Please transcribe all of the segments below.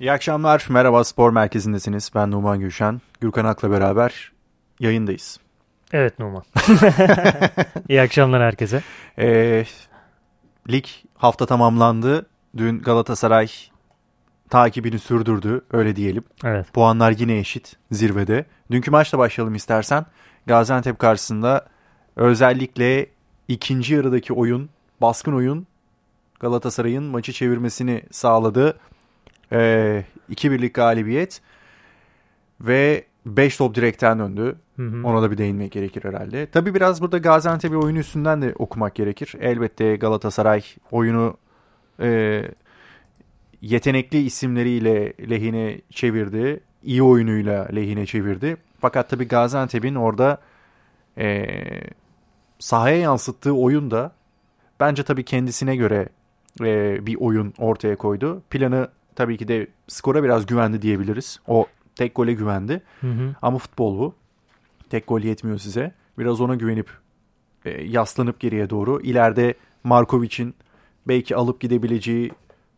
İyi akşamlar. Merhaba Spor Merkezi'ndesiniz. Ben Numan Gülşen. Gürkan Ak'la beraber yayındayız. Evet Numan. İyi akşamlar herkese. Ee, lig hafta tamamlandı. Dün Galatasaray takibini sürdürdü. Öyle diyelim. Evet. Puanlar yine eşit zirvede. Dünkü maçla başlayalım istersen. Gaziantep karşısında özellikle ikinci yarıdaki oyun, baskın oyun Galatasaray'ın maçı çevirmesini sağladı. Ee, 2-1'lik galibiyet ve 5 top direkten döndü. Hı hı. Ona da bir değinmek gerekir herhalde. Tabii biraz burada Gaziantep'i oyunu üstünden de okumak gerekir. Elbette Galatasaray oyunu e, yetenekli isimleriyle lehine çevirdi. İyi oyunuyla lehine çevirdi. Fakat tabii Gaziantep'in orada e, sahaya yansıttığı oyun da bence tabii kendisine göre e, bir oyun ortaya koydu. Planı tabii ki de skora biraz güvendi diyebiliriz. O tek gole güvendi. Hı hı. Ama futbol bu. Tek gol yetmiyor size. Biraz ona güvenip e, yaslanıp geriye doğru. İleride Markovic'in belki alıp gidebileceği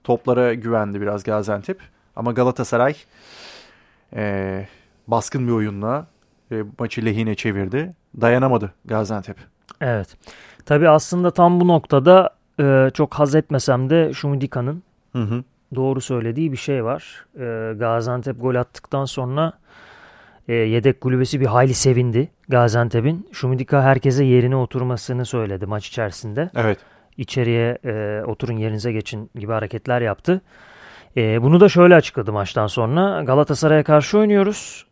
toplara güvendi biraz Gaziantep. Ama Galatasaray e, baskın bir oyunla e, maçı lehine çevirdi. Dayanamadı Gaziantep. Evet. Tabii aslında tam bu noktada e, çok haz etmesem de Şumidika'nın Hı hı. Doğru söylediği bir şey var. E, Gaziantep gol attıktan sonra e, yedek kulübesi bir hayli sevindi Gaziantep'in. Şumidika herkese yerine oturmasını söyledi maç içerisinde. Evet. İçeriye e, oturun yerinize geçin gibi hareketler yaptı. E, bunu da şöyle açıkladı maçtan sonra. Galatasaray'a karşı oynuyoruz.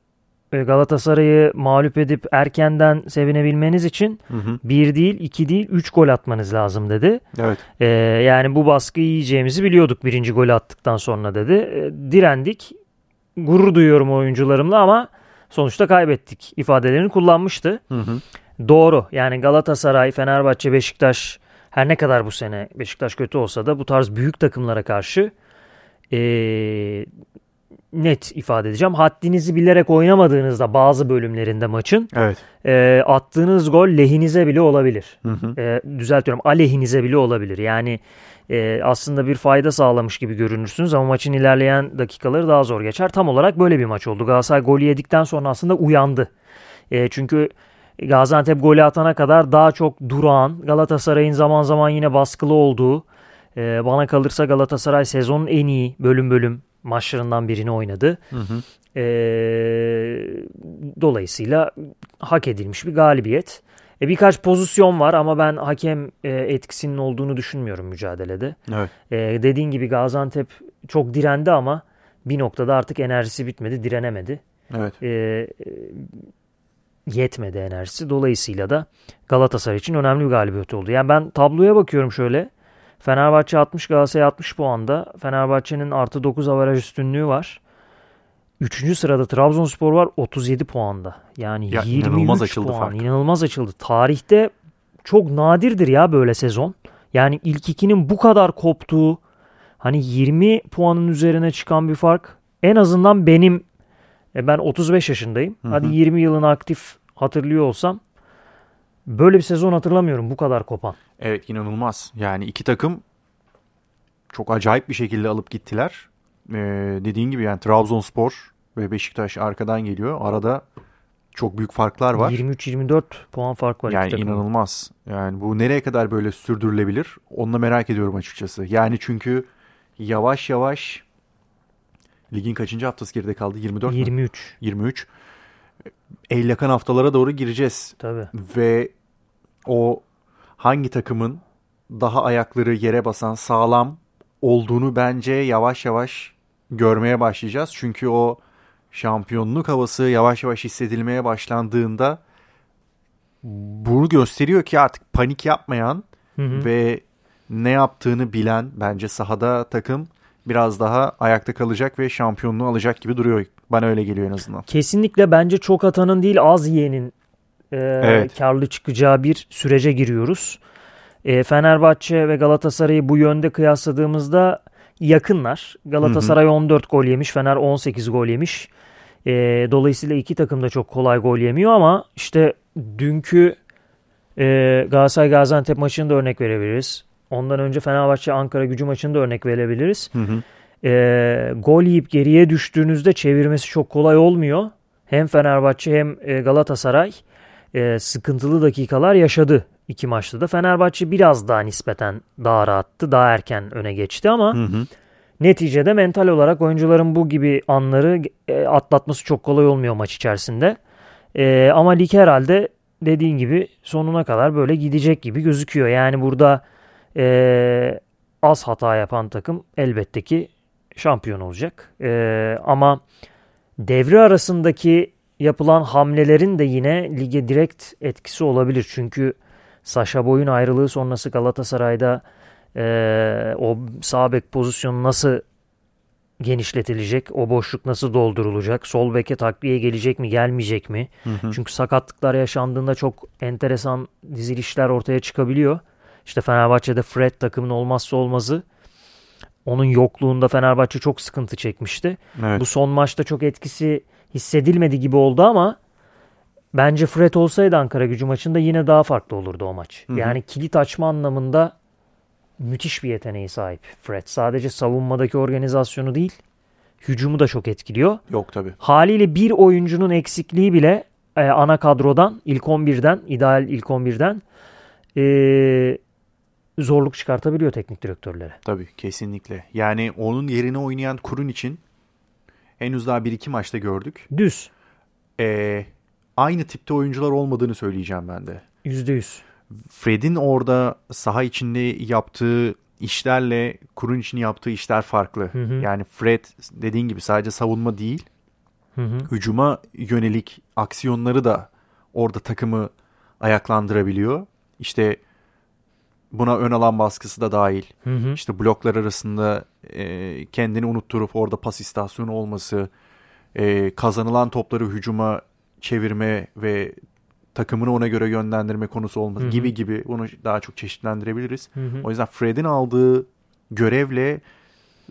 E, Galatasaray'ı mağlup edip erkenden sevinebilmeniz için Hı hı. bir değil, iki değil, üç gol atmanız lazım dedi. Evet. E, yani bu baskıyı yiyeceğimizi biliyorduk birinci golü attıktan sonra dedi. E, direndik. Gurur duyuyorum oyuncularımla ama sonuçta kaybettik ifadelerini kullanmıştı. Hı hı. Doğru. Yani Galatasaray, Fenerbahçe, Beşiktaş her ne kadar bu sene Beşiktaş kötü olsa da bu tarz büyük takımlara karşı eee, net ifade edeceğim. Haddinizi bilerek oynamadığınızda bazı bölümlerinde maçın Evet. eee, attığınız gol lehinize bile olabilir. Hı hı. Eee, düzeltiyorum aleyhinize bile olabilir. Yani eee, aslında bir fayda sağlamış gibi görünürsünüz ama maçın ilerleyen dakikaları daha zor geçer. Tam olarak böyle bir maç oldu. Galatasaray golü yedikten sonra aslında uyandı. E, çünkü Gaziantep golü atana kadar daha çok durağan, Galatasaray'ın zaman zaman yine baskılı olduğu, e, bana kalırsa Galatasaray sezonun en iyi bölüm bölüm maçlarından birini oynadı. Hı hı. E, dolayısıyla hak edilmiş bir galibiyet. E, birkaç pozisyon var ama ben hakem e, etkisinin olduğunu düşünmüyorum mücadelede. Evet. E, dediğin gibi Gaziantep çok direndi ama bir noktada artık enerjisi bitmedi, direnemedi Evet. e, yetmedi enerjisi. Dolayısıyla da Galatasaray için önemli bir galibiyet oldu. Yani ben tabloya bakıyorum şöyle. Fenerbahçe 60, Galatasaray 60 puanda. Fenerbahçe'nin artı 9 avaraj üstünlüğü var. Üçüncü sırada Trabzonspor var 37 puanda. Yani Ya 23 inanılmaz açıldı puan. fark. İnanılmaz açıldı. Tarihte çok nadirdir ya böyle sezon. Yani ilk ikinin bu kadar koptuğu hani 20 puanın üzerine çıkan bir fark en azından benim e, ben 35 yaşındayım. Hı Hadi hı. 20 yılını aktif hatırlıyor olsam böyle bir sezon hatırlamıyorum bu kadar kopan. Evet inanılmaz. Yani iki takım çok acayip bir şekilde alıp gittiler. Ee, dediğin gibi yani Trabzonspor ve Beşiktaş arkadan geliyor. Arada çok büyük farklar var. 23-24 puan fark var. Yani inanılmaz. Yani bu nereye kadar böyle sürdürülebilir? Onu da merak ediyorum açıkçası. Yani çünkü yavaş yavaş ligin kaçıncı haftası geride kaldı? 24 mü? 23 23. El yakan haftalara doğru gireceğiz. tabii. ve o hangi takımın daha ayakları yere basan sağlam olduğunu bence yavaş yavaş görmeye başlayacağız. Çünkü o şampiyonluk havası yavaş yavaş hissedilmeye başlandığında bunu gösteriyor ki artık panik yapmayan Hı hı. ve ne yaptığını bilen bence sahada takım biraz daha ayakta kalacak ve şampiyonluğu alacak gibi duruyor. Bana öyle geliyor en azından. Kesinlikle bence çok atanın değil az yiyenin e, Evet. karlı çıkacağı bir sürece giriyoruz. E, Fenerbahçe ve Galatasaray'ı bu yönde kıyasladığımızda yakınlar. Galatasaray 14 gol yemiş, Fener 18 gol yemiş. E, dolayısıyla iki takım da çok kolay gol yemiyor ama işte dünkü e, Galatasaray Gaziantep maçını da örnek verebiliriz. Ondan önce Fenerbahçe Ankara Gücü maçını da örnek verebiliriz. Hı hı. E, gol yiyip geriye düştüğünüzde çevirmesi çok kolay olmuyor. Hem Fenerbahçe hem e, Galatasaray e, sıkıntılı dakikalar yaşadı iki maçta da. Fenerbahçe biraz daha nispeten daha rahattı. Daha erken öne geçti ama Hı hı. neticede mental olarak oyuncuların bu gibi anları e, atlatması çok kolay olmuyor maç içerisinde. E, ama lig herhalde dediğin gibi sonuna kadar böyle gidecek gibi gözüküyor. Yani burada e, az hata yapan takım elbette ki şampiyon olacak. E, ama devre arasındaki yapılan hamlelerin de yine lige direkt etkisi olabilir. Çünkü Sasha Boy'un ayrılığı sonrası Galatasaray'da e, o sağ bek pozisyonu nasıl genişletilecek? O boşluk nasıl doldurulacak? Sol beke takviye gelecek mi, gelmeyecek mi? Hı hı. Çünkü sakatlıklar yaşandığında çok enteresan dizilişler ortaya çıkabiliyor. İşte Fenerbahçe'de Fred takımın olmazsa olmazı. Onun yokluğunda Fenerbahçe çok sıkıntı çekmişti. Evet. Bu son maçta çok etkisi hissedilmedi gibi oldu ama bence Fred olsaydı Ankara gücü maçında yine daha farklı olurdu o maç. Hı hı. Yani kilit açma anlamında müthiş bir yeteneğe sahip Fred. Sadece savunmadaki organizasyonu değil, hücumu da çok etkiliyor. Yok tabii. Haliyle bir oyuncunun eksikliği bile e, ana kadrodan, ilk 11'den, ideal ilk 11'den e, zorluk çıkartabiliyor teknik direktörlere. Tabii kesinlikle. Yani onun yerine oynayan kurun için henüz daha bir iki maçta gördük. Düz. Ee, aynı tipte oyuncular olmadığını söyleyeceğim ben de. %100. Fred'in orada saha içinde yaptığı işlerle kurun için yaptığı işler farklı. Hı hı. Yani Fred dediğin gibi sadece savunma değil, Hı hı. hücuma yönelik aksiyonları da orada takımı ayaklandırabiliyor. İşte buna ön alan baskısı da dahil. Hı hı. İşte bloklar arasında e, kendini unutturup orada pas istasyonu olması, e, kazanılan topları hücuma çevirme ve takımını ona göre yönlendirme konusu olması Hı hı. gibi gibi bunu daha çok çeşitlendirebiliriz. Hı hı. O yüzden Fred'in aldığı görevle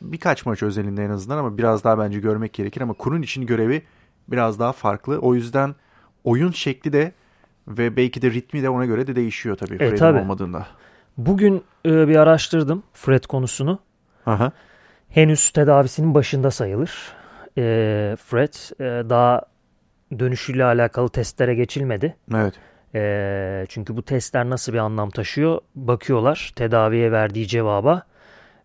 birkaç maç özelinde en azından ama biraz daha bence görmek gerekir ama kurun için görevi biraz daha farklı. O yüzden oyun şekli de ve belki de ritmi de ona göre de değişiyor tabii Fred'in tabii. olmadığında. Bugün e, bir araştırdım Fred konusunu. Aha. Henüz tedavisinin başında sayılır. E, Fred e, daha dönüşüyle alakalı testlere geçilmedi. Evet. E, çünkü bu testler nasıl bir anlam taşıyor? Bakıyorlar tedaviye verdiği cevaba.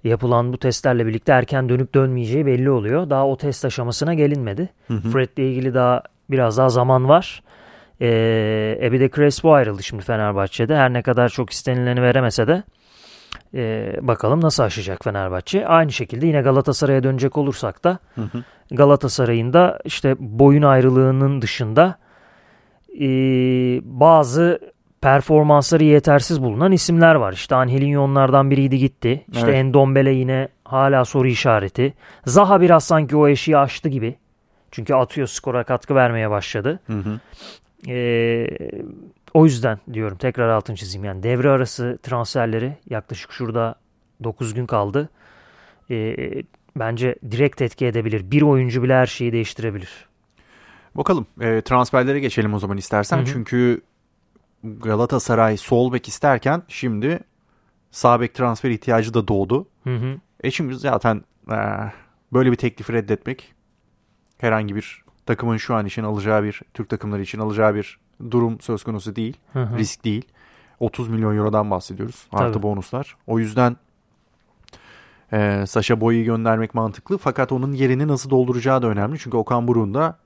Yapılan bu testlerle birlikte erken dönüp dönmeyeceği belli oluyor. Daha o test aşamasına gelinmedi. Hı hı. Fred'le ilgili daha biraz daha zaman var. Ee, e bir de Crespo ayrıldı şimdi Fenerbahçe'de. Her ne kadar çok istenileni veremese de e, bakalım nasıl aşacak Fenerbahçe. Aynı şekilde yine Galatasaray'a dönecek olursak da Hı hı. Galatasaray'ın da işte boyun ayrılığının dışında e, bazı performansları yetersiz bulunan isimler var. İşte Angelinho onlardan biriydi gitti. İşte Evet. Endombele yine hala soru işareti. Zaha biraz sanki o eşiği aştı gibi. Çünkü atıyor skora katkı vermeye başladı. Hı hı. Ee, o yüzden diyorum tekrar altını çizeyim. Yani devre arası transferleri yaklaşık şurada 9 gün kaldı. Ee, bence direkt etki edebilir. Bir oyuncu bile her şeyi değiştirebilir. Bakalım e, transferlere geçelim o zaman istersen. Hı hı. Çünkü Galatasaray sol bek isterken şimdi sağ bek transfer ihtiyacı da doğdu. Hı hı. E şimdi zaten e, böyle bir teklifi reddetmek herhangi bir takımın şu an için alacağı bir Türk takımları için alacağı bir durum söz konusu değil. Hı hı. Risk değil. 30 milyon eurodan bahsediyoruz. Artı Tabii. bonuslar. O yüzden e, Sasha Boy'u göndermek mantıklı. Fakat onun yerini nasıl dolduracağı da önemli. Çünkü Okan Buruk'un da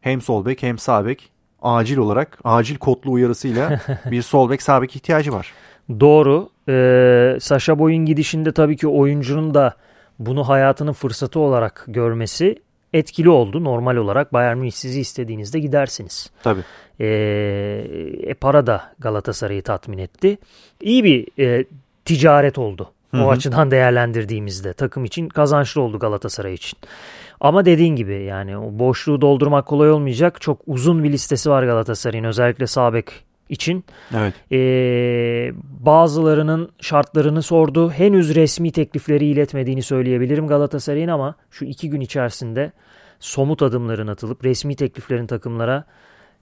hem sol bek hem sağ bek acil olarak acil kodlu uyarısıyla bir sol bek sağ bek ihtiyacı var. Doğru. Ee, Sasha Boy'un gidişinde tabii ki oyuncunun da bunu hayatının fırsatı olarak görmesi etkili oldu. Normal olarak Bayern Münih sizi istediğinizde gidersiniz. Tabii. Ee, e, para da Galatasaray'ı tatmin etti. İyi bir e, ticaret oldu. O Hı hı. açıdan değerlendirdiğimizde takım için kazançlı oldu Galatasaray için. Ama dediğin gibi yani o boşluğu doldurmak kolay olmayacak. Çok uzun bir listesi var Galatasaray'ın özellikle sağ bek için. Evet. Ee, bazılarının şartlarını sordu. Henüz resmi teklifleri iletmediğini söyleyebilirim Galatasaray'ın ama şu iki gün içerisinde somut adımların atılıp resmi tekliflerin takımlara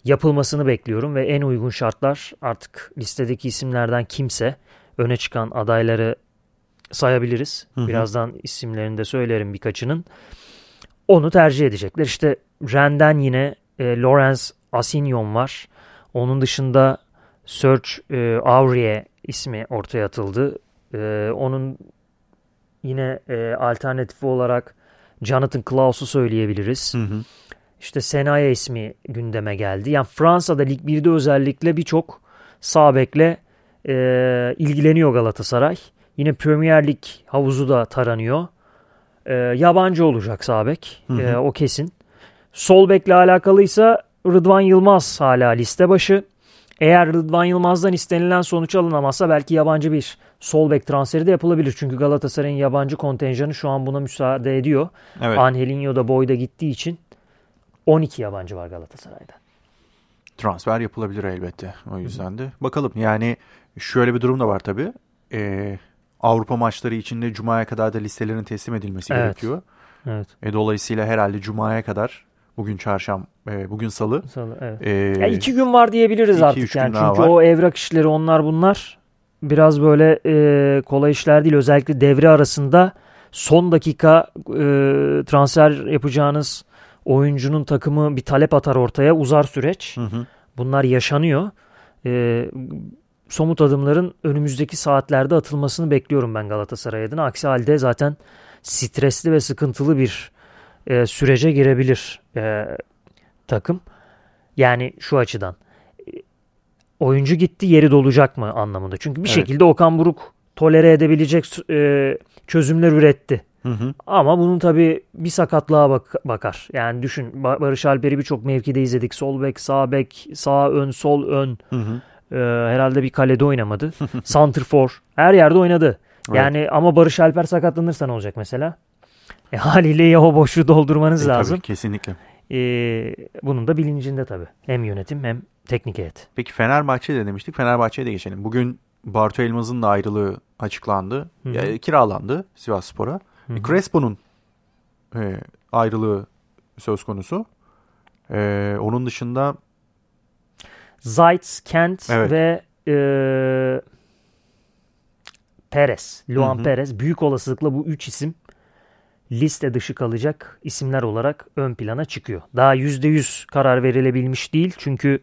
yapılmasını bekliyorum ve en uygun şartlar artık listedeki isimlerden kimse öne çıkan adayları sayabiliriz. Hı hı. Birazdan isimlerini de söylerim birkaçının. Onu tercih edecekler. İşte Ren'den yine e, Lawrence Asignon var. Onun dışında Serge e, Aurier ismi ortaya atıldı. E, onun yine e, alternatifi olarak Jonathan Klaus'u söyleyebiliriz. Hı hı. İşte Senaya ismi gündeme geldi. Yani Fransa'da Lig 1'de özellikle birçok sağ bekle e, ilgileniyor Galatasaray. Yine Premier Lig havuzu da taranıyor. E, yabancı olacak sağ bek. Hı hı. E, o kesin. Sol bekle alakalıysa Rıdvan Yılmaz hala liste başı. Eğer Rıdvan Yılmaz'dan istenilen sonuç alınamazsa belki yabancı bir sol bek transferi de yapılabilir. Çünkü Galatasaray'ın yabancı kontenjanı şu an buna müsaade ediyor. Evet. Angelinho da boyda gittiği için 12 yabancı var Galatasaray'da. transfer yapılabilir elbette. O yüzden de. Bakalım yani şöyle bir durum da var tabii. Ee, Avrupa maçları içinde Cuma'ya kadar da listelerin teslim edilmesi Evet. gerekiyor. Evet. E, dolayısıyla herhalde Cuma'ya kadar bugün çarşamba, e, bugün salı. Salı, evet. e, Ya iki gün var diyebiliriz iki, artık yani. Çünkü var. o evrak işleri onlar bunlar biraz böyle e, kolay işler değil. Özellikle devre arasında son dakika e, transfer yapacağınız oyuncunun takımı bir talep atar ortaya. Uzar süreç. Hı hı. Bunlar yaşanıyor. E, somut adımların önümüzdeki saatlerde atılmasını bekliyorum ben Galatasaray adına. Aksi halde zaten stresli ve sıkıntılı bir e, sürece girebilir e, takım. Yani şu açıdan. E, Oyuncu gitti yeri dolacak mı anlamında. Çünkü bir Evet. şekilde Okan Buruk tolere edebilecek e, çözümler üretti. Hı hı. Ama bunun tabii bir sakatlığa bak- bakar. Yani düşün Ba- Barış Alper'i birçok mevkide izledik. Sol bek, sağ bek, sağ ön, sol ön. Hı hı. Ee, herhalde bir kalede oynamadı. Santrfor. Her yerde oynadı. Yani ama Barış Alper sakatlanırsa ne olacak mesela? E, haliyle ya o boşluğu doldurmanız E, tabii, lazım. kesinlikle. Ee, bunun da bilincinde tabii. Hem yönetim hem teknik heyet. Peki Fenerbahçe de demiştik. Fenerbahçe'ye de geçelim. Bugün Bartu Elmaz'ın da ayrılığı açıklandı. Hı hı. Ya, kiralandı Sivas Spor'a. Hı. Crespo'nun e, ayrılığı söz konusu. E, onun dışında Zayt, Kent Evet. ve e, Perez, Luan Hı hı. Perez büyük olasılıkla bu üç isim liste dışı kalacak isimler olarak ön plana çıkıyor. Daha %100 karar verilebilmiş değil çünkü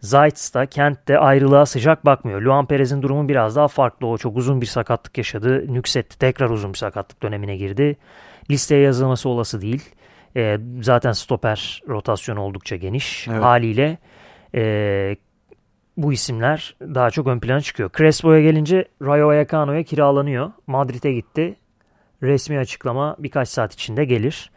Zayt da Kent de ayrılığa sıcak bakmıyor. Luan Perez'in durumu biraz daha farklı. O çok uzun bir sakatlık yaşadı. Nüksetti. Tekrar uzun bir sakatlık dönemine girdi. Listeye yazılması olası değil. E, zaten stoper rotasyonu oldukça geniş. Evet. Haliyle e, bu isimler daha çok ön plana çıkıyor. Crespo'ya gelince Rayo Vallecano'ya kiralanıyor. Madrid'e gitti. Resmi açıklama birkaç saat içinde gelir.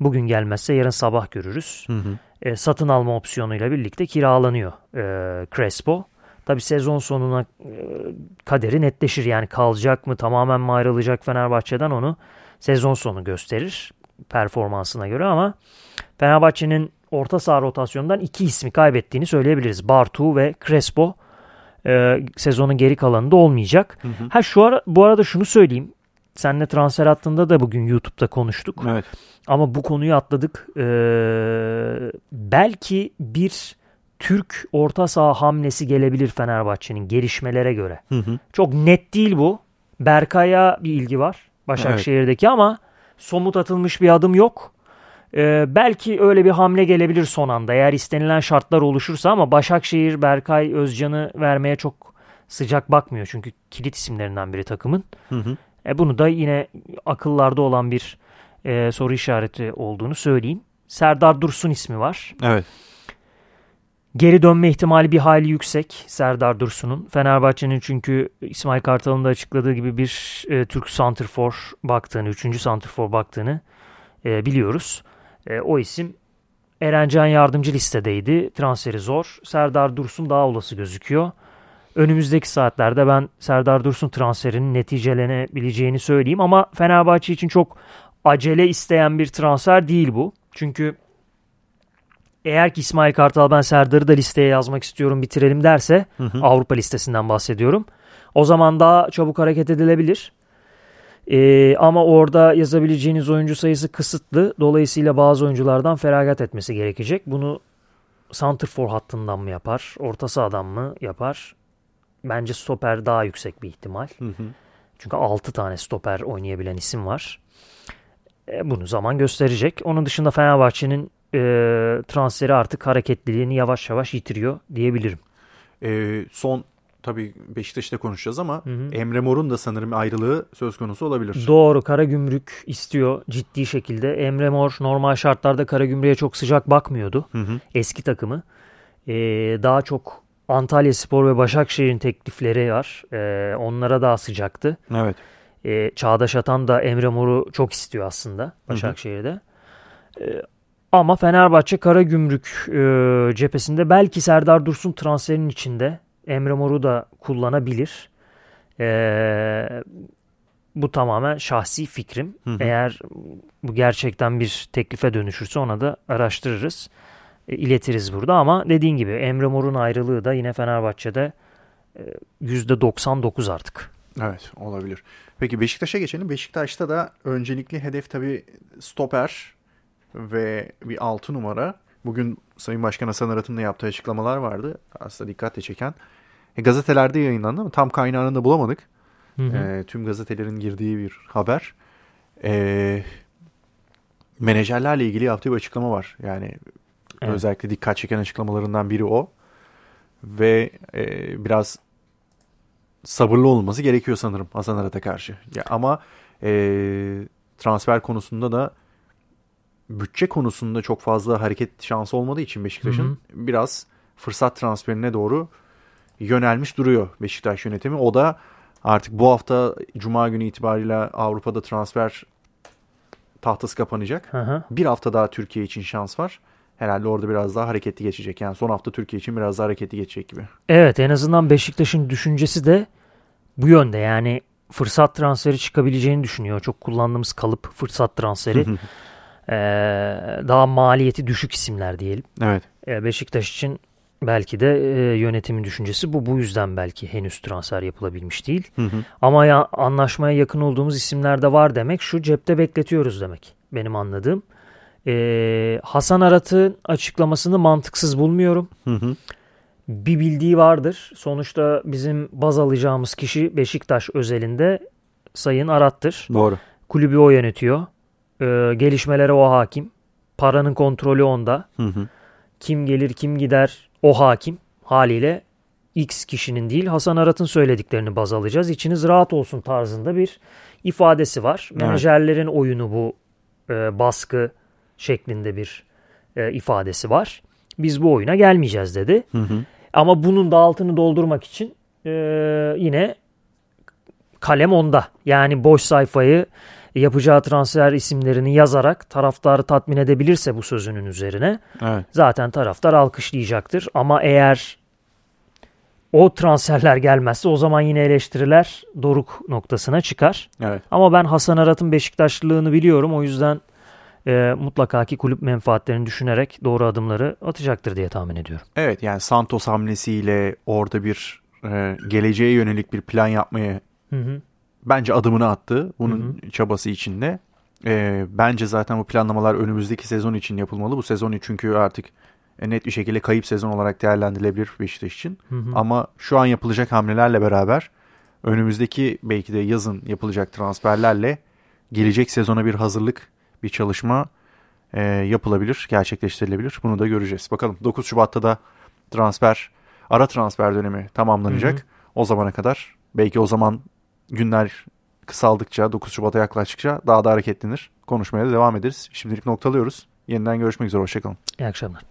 Bugün gelmezse yarın sabah görürüz. hı hı. E, satın alma opsiyonuyla birlikte kiralanıyor e, Crespo. Tabi sezon sonuna e, kaderi netleşir. Yani kalacak mı tamamen mi ayrılacak Fenerbahçe'den onu sezon sonu gösterir performansına göre ama Fenerbahçe'nin orta saha rotasyonundan iki ismi kaybettiğini söyleyebiliriz. Bartu ve Crespo e, sezonun geri kalanında olmayacak. Hı hı. Ha şu ara, bu arada şunu söyleyeyim. Seninle transfer hattında da bugün YouTube'da konuştuk. Evet. Ama bu konuyu atladık. Ee, belki bir Türk orta saha hamlesi gelebilir Fenerbahçe'nin gelişmelere göre. Hı hı. Çok net değil bu. Berkay'a bir ilgi var Başakşehir'deki ama somut atılmış bir adım yok. Ee, belki öyle bir hamle gelebilir son anda eğer istenilen şartlar oluşursa ama Başakşehir Berkay Özcan'ı vermeye çok sıcak bakmıyor. Çünkü kilit isimlerinden biri takımın. Hı hı. E bunu da yine akıllarda olan bir e, soru işareti olduğunu söyleyeyim. Serdar Dursun ismi var. Evet. Geri dönme ihtimali bir hayli yüksek Serdar Dursun'un. Fenerbahçe'nin çünkü İsmail Kartal'ın da açıkladığı gibi bir e, Türk santrfor baktığını, üçüncü santrfor baktığını e, biliyoruz. E, o isim Erencan yardımcı listedeydi. Transferi zor. Serdar Dursun daha olası gözüküyor. Önümüzdeki saatlerde ben Serdar Dursun transferinin neticelenebileceğini söyleyeyim ama Fenerbahçe için çok acele isteyen bir transfer değil bu. Çünkü eğer ki İsmail Kartal ben Serdar'ı da listeye yazmak istiyorum bitirelim derse Hı hı. Avrupa listesinden bahsediyorum. O zaman daha çabuk hareket edilebilir. Ee, ama orada yazabileceğiniz oyuncu sayısı kısıtlı. Dolayısıyla bazı oyunculardan feragat etmesi gerekecek. Bunu Santrfor hattından mı yapar? Orta sahadan mı yapar? Bence stoper daha yüksek bir ihtimal. Hı hı. Çünkü 6 tane stoper oynayabilen isim var. E, bunu zaman gösterecek. Onun dışında Fenerbahçe'nin e, transferi artık hareketliliğini yavaş yavaş yitiriyor diyebilirim. E, son tabii Beşiktaş'ta konuşacağız ama hı hı. Emre Mor'un da sanırım ayrılığı söz konusu olabilir. Doğru. Karagümrük istiyor ciddi şekilde. Emre Mor normal şartlarda Karagümrük'e çok sıcak bakmıyordu. Hı hı. Eski takımı. Ee, daha çok Antalya Spor ve Başakşehir'in teklifleri var. Ee, onlara daha sıcaktı. Evet. Ee, Çağdaş Atan da Emre Mor'u çok istiyor aslında Başakşehir'de. Ee, ama Fenerbahçe Karagümrük e, cephesinde belki Serdar Dursun transferinin içinde Emre Mor'u da kullanabilir. Ee, bu tamamen şahsi fikrim. Hı hı. Eğer bu gerçekten bir teklife dönüşürse ona da araştırırız. E, iletiriz burada ama dediğin gibi Emre Mor'un ayrılığı da yine Fenerbahçe'de e, %99 artık. Evet olabilir. Peki Beşiktaş'a geçelim. Beşiktaş'ta da öncelikli hedef tabii stoper ve bir 6 numara. Bugün Sayın Başkan Hasan Arat'ın da yaptığı açıklamalar vardı. Aslında dikkatle çeken. E, gazetelerde yayınlandı ama tam kaynağını da bulamadık. Hı hı. E, tüm gazetelerin girdiği bir haber. E, menajerlerle ilgili yaptığı bir açıklama var. Yani evet. özellikle dikkat çeken açıklamalarından biri o. Ve e, biraz sabırlı olması gerekiyor sanırım Hasan Arat'a karşı. Ya, ama e, transfer konusunda da bütçe konusunda çok fazla hareket şansı olmadığı için Beşiktaş'ın biraz fırsat transferine doğru yönelmiş duruyor Beşiktaş yönetimi. O da artık bu hafta Cuma günü itibariyle Avrupa'da transfer tahtası kapanacak. Hı hı. Bir hafta daha Türkiye için şans var. Herhalde orada biraz daha hareketli geçecek. Yani son hafta Türkiye için biraz daha hareketli geçecek gibi. Evet en azından Beşiktaş'ın düşüncesi de bu yönde. Yani fırsat transferi çıkabileceğini düşünüyor. Çok kullandığımız kalıp fırsat transferi. ee, daha maliyeti düşük isimler diyelim. Evet. Ee, Beşiktaş için Belki de e, yönetimin düşüncesi bu. Bu yüzden belki henüz transfer yapılabilmiş değil. Hı hı. Ama ya, anlaşmaya yakın olduğumuz isimler de var demek. Şu cepte bekletiyoruz demek. Benim anladığım. E, Hasan Arat'ın açıklamasını mantıksız bulmuyorum. Hı hı. Bir bildiği vardır. Sonuçta bizim baz alacağımız kişi Beşiktaş özelinde Sayın Arat'tır. Doğru. Kulübü o yönetiyor. E, gelişmelere o hakim. Paranın kontrolü onda. Hı hı. Kim gelir kim gider o hakim haliyle X kişinin değil Hasan Arat'ın söylediklerini baz alacağız. İçiniz rahat olsun tarzında bir ifadesi var. Evet. Menajerlerin oyunu bu e, baskı şeklinde bir e, ifadesi var. Biz bu oyuna gelmeyeceğiz dedi. Hı hı. Ama bunun da altını doldurmak için e, yine kalem onda. Yani boş sayfayı yapacağı transfer isimlerini yazarak taraftarı tatmin edebilirse bu sözünün üzerine evet. zaten taraftar alkışlayacaktır. Ama eğer o transferler gelmezse o zaman yine eleştiriler doruk noktasına çıkar. Evet. Ama ben Hasan Arat'ın Beşiktaşlılığını biliyorum. O yüzden e, mutlaka ki kulüp menfaatlerini düşünerek doğru adımları atacaktır diye tahmin ediyorum. Evet yani Santos hamlesiyle orada bir e, geleceğe yönelik bir plan yapmaya hı hı bence adımını attı bunun hı hı. çabası içinde. E, bence zaten bu planlamalar önümüzdeki sezon için yapılmalı. Bu sezon çünkü artık net bir şekilde kayıp sezon olarak değerlendirilebilir Beşiktaş için. Hı hı. Ama şu an yapılacak hamlelerle beraber önümüzdeki belki de yazın yapılacak transferlerle gelecek sezona bir hazırlık, bir çalışma e, yapılabilir, gerçekleştirilebilir. Bunu da göreceğiz. Bakalım 9 Şubat'ta da transfer, ara transfer dönemi tamamlanacak. Hı hı. O zamana kadar belki o zaman günler kısaldıkça 9 Şubat'a yaklaştıkça daha da hareketlenir. Konuşmaya da devam ederiz. Şimdilik noktalıyoruz. Yeniden görüşmek üzere. Hoşçakalın. İyi akşamlar.